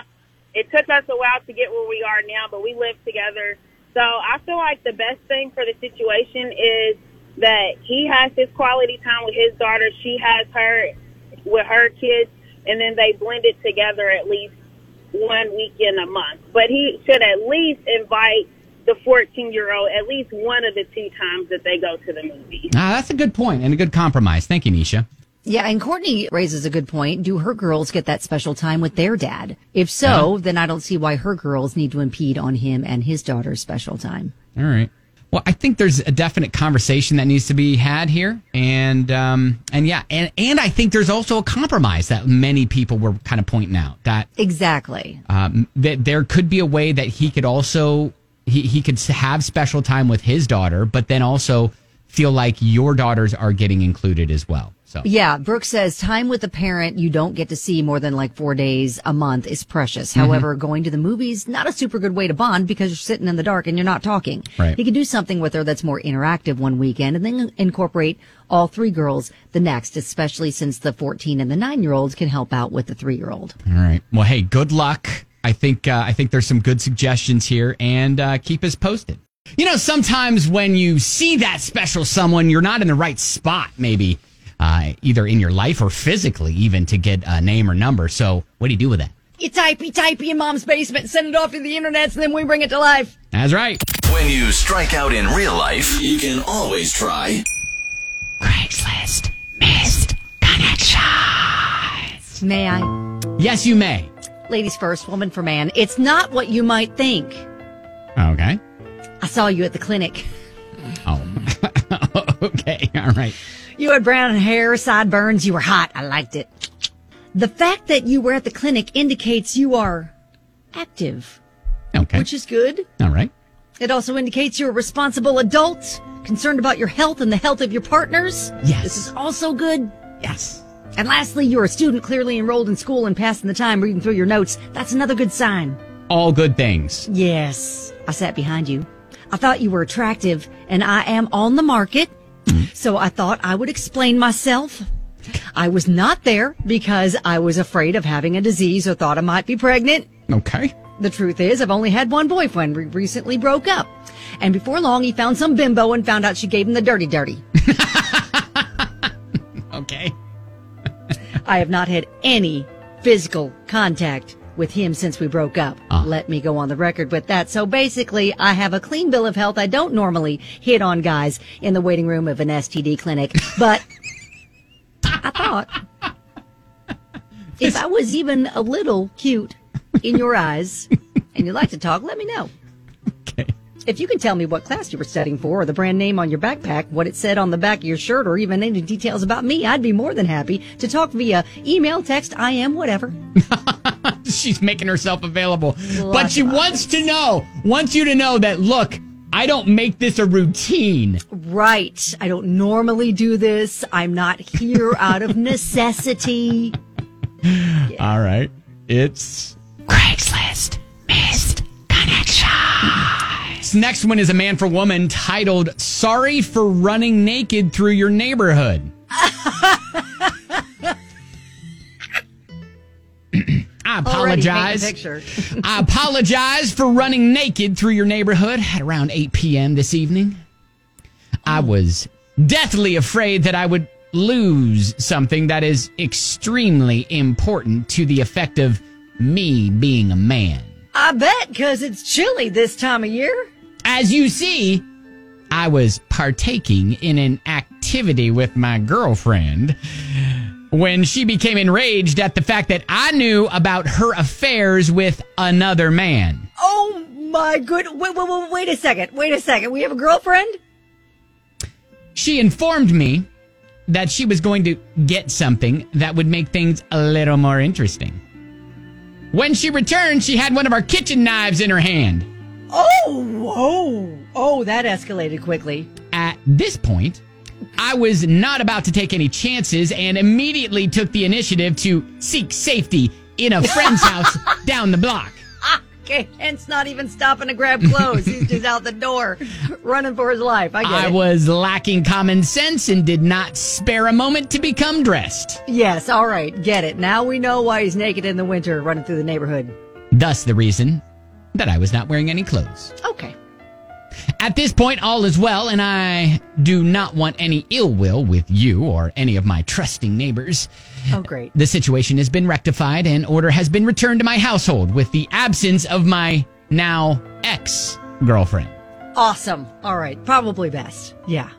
it took us a while to get where we are now, but we live together. So I feel like the best thing for the situation is that he has his quality time with his daughter. She has her with her kids, and then they blend it together at least one weekend a month. But he should at least invite the 14 year old at least one of the two times that they go to the movies. Ah, that's a good point and a good compromise. Thank you, Nisha. Yeah, and Courtney raises a good point. Do her girls get that special time with their dad? If so, then I don't see why her girls need to impede on him and his daughter's special time. All right. Well, I think there's a definite conversation that needs to be had here, and um, and yeah, and and I think there's also a compromise that many people were kind of pointing out that Exactly. um, that there could be a way that he could also he, he could have special time with his daughter, but then also feel like your daughters are getting included as well. So Yeah, Brooke says time with a parent you don't get to see more than like four days a month is precious. Mhm. However, going to the movies, not a super good way to bond because you're sitting in the dark and you're not talking. Right. You can do something with her that's more interactive one weekend and then incorporate all three girls the next, especially since the 14 and the nine year olds can help out with the three year old. all right. Well, hey, good luck. I think uh, I think there's some good suggestions here, and uh, keep us posted. You know, sometimes when you see that special someone, you're not in the right spot, maybe uh, either in your life or physically, even to get a name or number. So, what do you do with that? You typey typey in mom's basement, send it off to the internet, and then we bring it to life. That's right. When you strike out in real life, you can always try Craigslist missed connections. May I? Yes, you may. Ladies first, woman for man. It's not what you might think. Okay. I saw you at the clinic. Oh. okay. All right. You had brown hair, sideburns. You were hot. I liked it. The fact that you were at the clinic indicates you are active, Okay. which is good. All right. It also indicates you're a responsible adult, concerned about your health and the health of your partners. Yes. This is also good. Yes. And lastly, you're a student clearly enrolled in school and passing the time reading through your notes. That's another good sign. All good things. Yes. I sat behind you. I thought you were attractive and I am on the market. So I thought I would explain myself. I was not there because I was afraid of having a disease or thought I might be pregnant. Okay. The truth is, I've only had one boyfriend. We recently broke up. And before long, he found some bimbo and found out she gave him the dirty dirty. Okay. I have not had any physical contact with him since we broke up. Ah. Let me go on the record with that. So basically, I have a clean bill of health. I don't normally hit on guys in the waiting room of an STD clinic, but I thought if I was even a little cute in your eyes and you'd like to talk, let me know. If you can tell me what class you were studying for, or the brand name on your backpack, what it said on the back of your shirt, or even any details about me, I'd be more than happy to talk via email, text, I am, whatever. She's making herself available. Lots but she wants to know, wants you to know that, look, I don't make this a routine. Right. I don't normally do this. I'm not here out of necessity. All right. It's Craigslist missed connection. This next one is a man for woman titled Sorry for Running Naked Through Your Neighborhood. I Already paint the apologize. I apologize for running naked through your neighborhood at around 8 p.m. this evening. I mm. was deathly afraid that I would lose something that is extremely important to the effect of me being a man. I bet because it's chilly this time of year. As you see, I was partaking in an activity with my girlfriend when she became enraged at the fact that I knew about her affairs with another man. Oh my good. Wait, wait, wait, wait a second. Wait a second. We have a girlfriend? She informed me that she was going to get something that would make things a little more interesting. When she returned, she had one of our kitchen knives in her hand. Oh, oh, oh, that escalated quickly. At this point, I was not about to take any chances and immediately took the initiative to seek safety in a friend's house down the block. Okay, Kent's not even stopping to grab clothes. He's just out the door, running for his life. I get I was lacking common sense and did not spare a moment to become dressed. Yes, all right, get it. Now we know why he's naked in the winter running through the neighborhood. Thus, the reason that I was not wearing any clothes. Okay. At this point, all is well, and I do not want any ill will with you or any of my trusting neighbors. Oh, great. The situation has been rectified and order has been returned to my household with the absence of my now ex girlfriend. Awesome. All right, probably best. Yeah.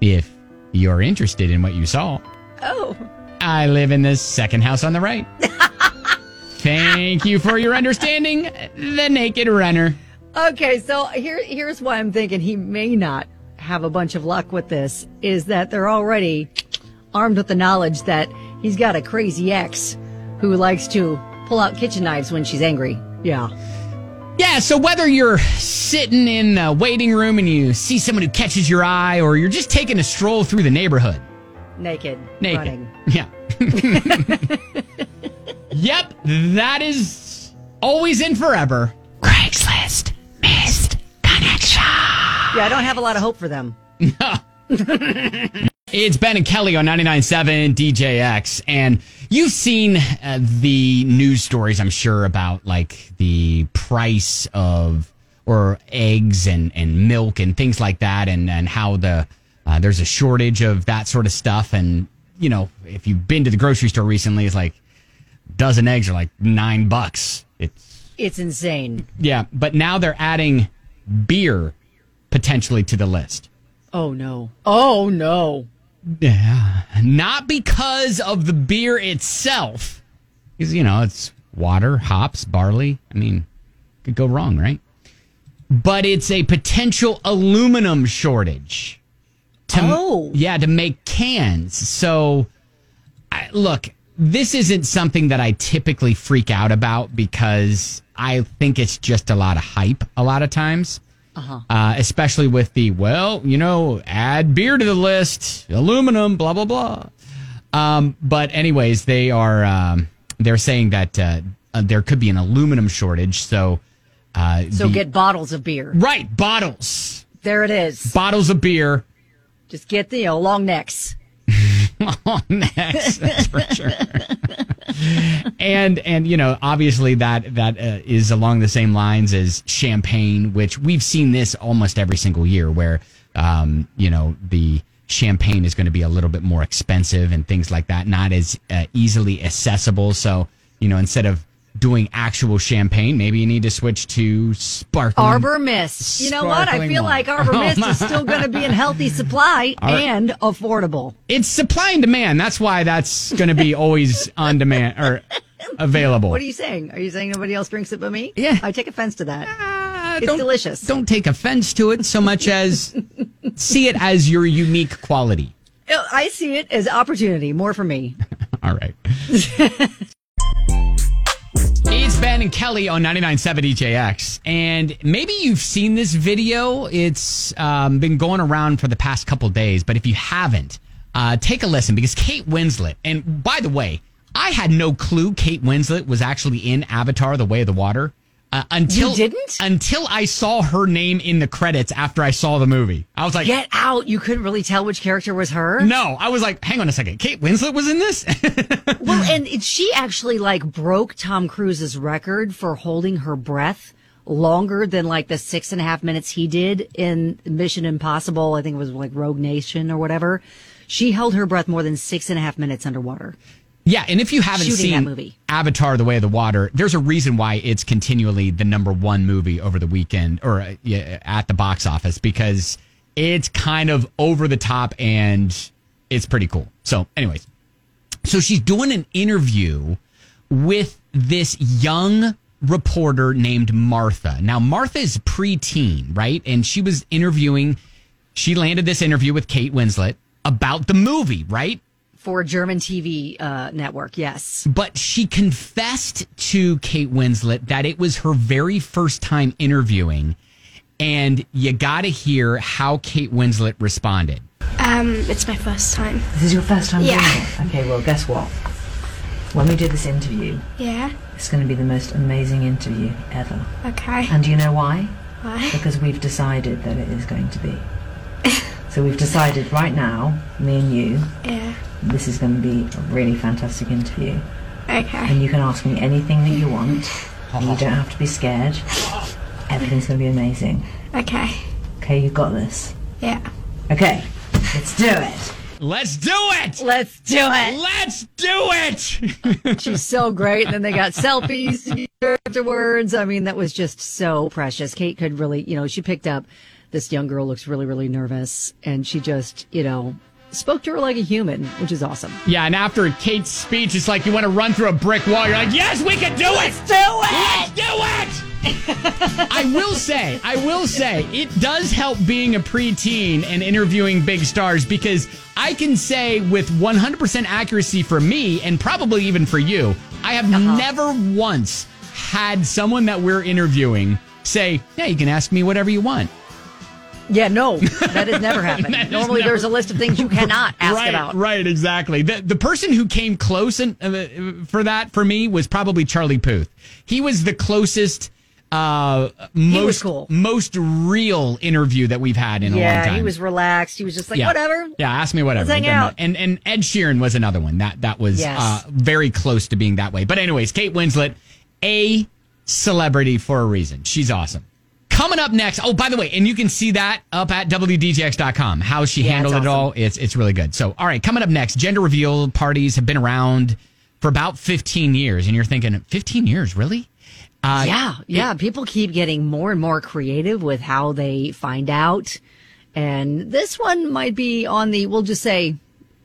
If you're interested in what you saw, Oh. I live in the second house on the right. Thank you for your understanding, the naked runner. Okay, so here here's why I'm thinking he may not have a bunch of luck with this is that they're already armed with the knowledge that he's got a crazy ex who likes to pull out kitchen knives when she's angry. Yeah. Yeah, so whether you're sitting in a waiting room and you see someone who catches your eye, or you're just taking a stroll through the neighborhood, Naked. naked. Running. Yeah. yep, that is always and forever. Craigslist missed connection. Yeah, I don't have a lot of hope for them. It's Ben and Kelly on 99.7 DJX. And you've seen uh, the news stories, I'm sure, about like the price of or eggs and, and milk and things like that, and, and how the uh, there's a shortage of that sort of stuff. And, you know, if you've been to the grocery store recently, it's like dozen eggs are like nine bucks. It's It's insane. yeah, but now they're adding beer potentially to the list. Oh no. Oh no. Yeah. Not because of the beer itself. Because, you know, it's water, hops, barley. I mean, could go wrong, right? But it's a potential aluminum shortage. To, Oh. Yeah, to make cans. So, I, look, this isn't something that I typically freak out about because I think it's just a lot of hype a lot of times Uh-huh. uh, especially with the well, you know, add beer to the list, aluminum, blah blah blah. Um, but anyways, they are um, they're saying that uh, uh, there could be an aluminum shortage, so uh, So the- get bottles of beer. right bottles, There it is. bottles of beer. Just get the you know, long necks. on next, that's for sure. and and you know obviously that that uh, is along the same lines as champagne, which we've seen this almost every single year, where um, you know the champagne is going to be a little bit more expensive and things like that, not as uh, easily accessible. So you know instead of doing actual champagne, maybe you need to switch to sparkling Arbor Mist. You know what? I feel wine. like Arbor Oh, Mist is still going to be in healthy supply and affordable. It's supply and demand. That's why that's going to be always on demand or available. What are you saying? Are you saying nobody else drinks it but me? Yeah. I take offense to that. Ah, it's don't- delicious. Don't take offense to it so much as see it as your unique quality. Oh, I see it as opportunity, more for me. All right. Ben and Kelly on 99.7 DJX. And maybe you've seen this video. It's um, been going around for the past couple days. But if you haven't, uh, take a listen because Kate Winslet, and by the way, I had no clue Kate Winslet was actually in Avatar The Way of the Water. Uh, until You didn't? until I saw her name in the credits after I saw the movie. I was like, Get out. You couldn't really tell which character was her. no. I was like, hang on a second. Kate Winslet was in this? Well, and it- she actually like broke Tom Cruise's record for holding her breath longer than like the six and a half minutes he did in Mission Impossible. I think it was like Rogue Nation or whatever. She held her breath more than six and a half minutes underwater. Yeah, and if you haven't seen. Avatar: The Way of the Water, there's a reason why it's continually the number one movie over the weekend or uh, at the box office because it's kind of over the top and it's pretty cool. So, anyways, so she's doing an interview with this young reporter named Martha. Now, Martha is preteen, right? And she was interviewing. She landed this interview with Kate Winslet about the movie, right? For a German TV uh, network, yes. But she confessed to Kate Winslet that it was her very first time interviewing. And you got to hear how Kate Winslet responded. Um, it's my first time. This is your first time Yeah. doing it? Okay, well, guess what? When we do this interview, Yeah. it's going to be the most amazing interview ever. Okay. And do you know why? Why? Because we've decided that it is going to be. So we've decided right now, me and you, Yeah. this is going to be a really fantastic interview. Okay. And you can ask me anything that you want. And you don't have to be scared. Everything's going to be amazing. Okay. Okay, you've got this. Yeah. Okay, let's do it. Let's do it. Let's do it. Let's do it. She's so great. And then they got selfies afterwards. I mean, that was just so precious. Kate could really, you know, she picked up this young girl looks really, really nervous. And she just, you know, spoke to her like a human, which is awesome. Yeah, and after Kate's speech, it's like you want to run through a brick wall. You're like, yes, we can do it. Let's do it. Let's do it. I will say, I will say, it does help being a preteen and interviewing big stars because I can say with 100% accuracy for me and probably even for you, I have uh-huh. never once had someone that we're interviewing say, yeah, you can ask me whatever you want. Yeah, no, that has never happened. Normally, never- there's a list of things you cannot ask right, about. Right, exactly. The the person who came close and, uh, for that for me was probably Charlie Puth. He was the closest, uh, most cool. most real interview that we've had in a long Yeah, time. he was relaxed. He was just like, yeah. whatever. Yeah, ask me whatever. Let's hang out. And and Ed Sheeran was another one that that was Yes. uh, very close to being that way. But anyways, Kate Winslet, a celebrity for a reason. She's awesome. Coming up next. Oh, by the way, and you can see that up at wdjx.com. How she Yeah, handled it's it all. It's it's really good. So, all right, coming up next, gender reveal parties have been around for about 15 years, and you're thinking, 15 years, really? Uh, yeah, yeah. People keep getting more and more creative with how they find out. And this one might be on the, we'll just say,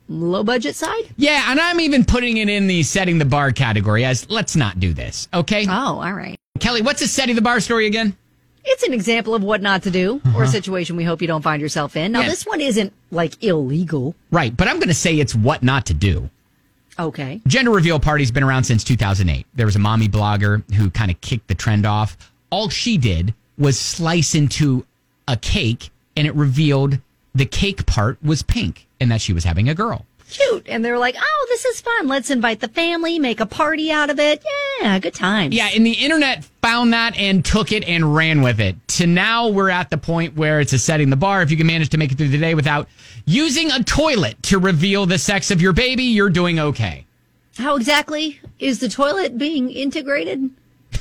low budget side. Yeah, and I'm even putting it in the setting the bar category as let's not do this, okay? Oh, all right. Kelly, what's a setting the bar story again? It's an example of what not to do or a situation we hope you don't find yourself in. Now, Uh-huh. Yeah. this one isn't like illegal. Right, but I'm going to say it's what not to do. Okay. Gender reveal party's been around since 2008. There was a mommy blogger who kind of kicked the trend off. All she did was slice into a cake and it revealed the cake part was pink and that she was having a girl. Cute. And they're like, oh, this is fun. Let's invite the family, make a party out of it. Yeah, good times. Yeah, and the internet found that and took it and ran with it. To now, we're at the point where it's a setting the bar. If you can manage to make it through the day without using a toilet to reveal the sex of your baby, you're doing okay. How exactly is the toilet being integrated?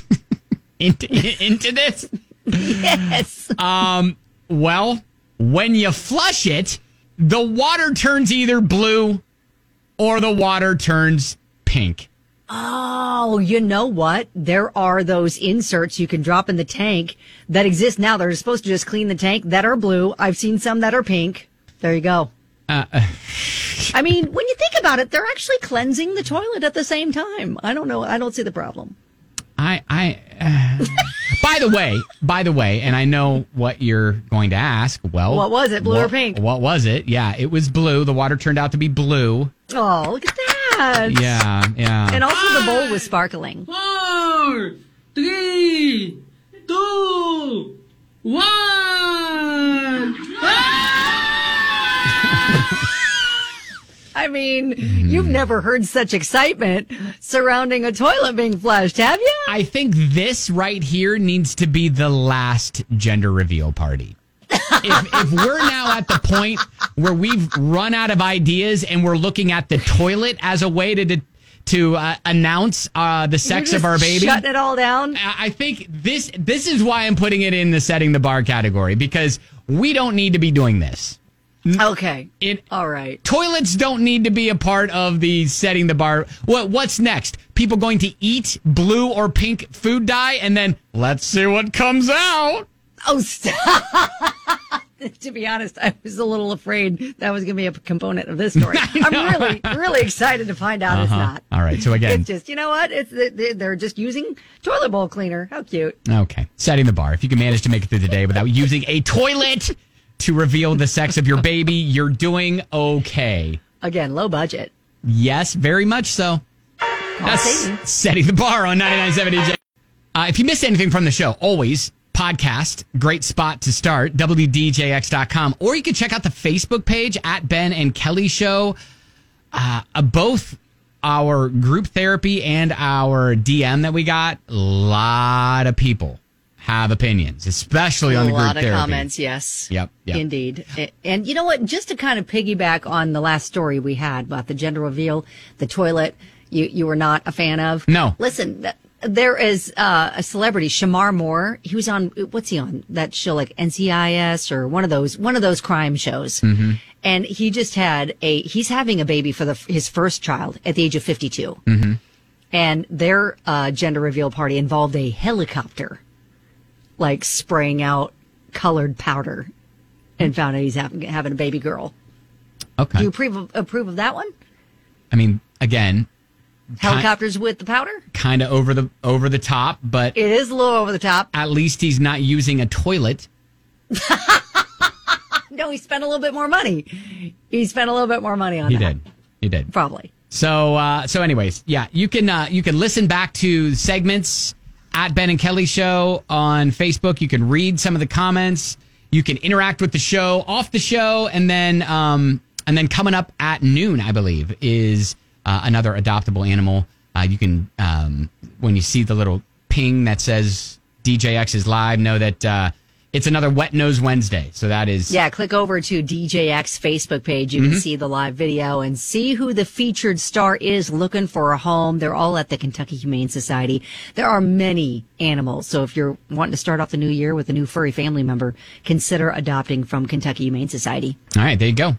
Into, into this? yes. Um, well, when you flush it, the water turns either blue or the water turns pink. Oh, you know what? There are those inserts you can drop in the tank that exist now. They're supposed to just clean the tank that are blue. I've seen some that are pink. There you go. Uh, I mean, when you think about it, they're actually cleansing the toilet at the same time. I don't know. I don't see the problem. I, I, uh, by the way, by the way, and I know what you're going to ask. Well, What was it, blue or pink? What was it? Yeah, it was blue. The water turned out to be blue. Oh, look at that. Yeah, yeah. And also the bowl was sparkling. three, two, one. I mean, you've never heard such excitement surrounding a toilet being flushed, have you? I think this right here needs to be the last gender reveal party. if, if we're now at the point where we've run out of ideas and we're looking at the toilet as a way to to uh, announce uh, the sex of our baby, Shutting it all down. I I think this this is why I'm putting it in the setting the bar category because we don't need to be doing this. Okay. It all right. Toilets don't need to be a part of the setting the bar. What what's next? People going to eat blue or pink food dye and then let's see what comes out. Oh, stop. to be honest, I was a little afraid that was going to be a component of this story. I'm really, really excited to find out it's Uh-huh. not. All right. So again, It's just, you know what? It's they- they're just using toilet bowl cleaner. How cute. Okay. Setting the bar. If you can manage to make it through the day without using a toilet to reveal the sex of your baby, you're doing okay. Again, low budget. Yes, very much so. That's setting the bar on 99.7 DJ. Uh, if you missed anything from the show, always podcast, great spot to start, WDJX.com. Or you can check out the Facebook page at Ben and Kelly Show. Uh, uh, both our group therapy and our DM that we got, a lot of people have opinions, especially on a the group lot of therapy. comments, yes. Yep, yep. Indeed. And you know what? Just to kind of piggyback on the last story we had about the gender reveal, the toilet, you, you were not a fan of. No. Listen, th- there is uh, a celebrity, Shemar Moore. He was on, what's he on? That show like NCIS or one of those, one of those crime shows. Mm-hmm. And he just had a, he's having a baby for the, his first child at the age of 52. Mm-hmm. And their uh, gender reveal party involved a helicopter, like spraying out colored powder, and found out he's having, having a baby girl. Okay. Do you approve of, approve of that one? I mean, again, Helicopters with the powder? kind of over the over the top, but It is a little over the top. at least he's not using a toilet. No, he spent a little bit more money. He spent a little bit more money on He that. did. He did. Probably. So uh, so anyways, yeah, you can uh, you can listen back to segments at Ben and Kelly Show on Facebook. You can read some of the comments. You can interact with the show off the show, and then um, and then coming up at noon, I believe, is uh, another adoptable animal. Uh, you can um, when you see the little ping that says DJX is live, know that uh, it's another Wet Nose Wednesday. So that is Yeah, click over to DJX Facebook page. You can Mhm. see the live video and see who the featured star is looking for a home. They're all at the Kentucky Humane Society. There are many animals. So if you're wanting to start off the new year with a new furry family member, consider adopting from Kentucky Humane Society. all right. There you go.